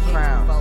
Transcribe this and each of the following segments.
before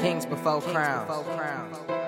Kings before crowns.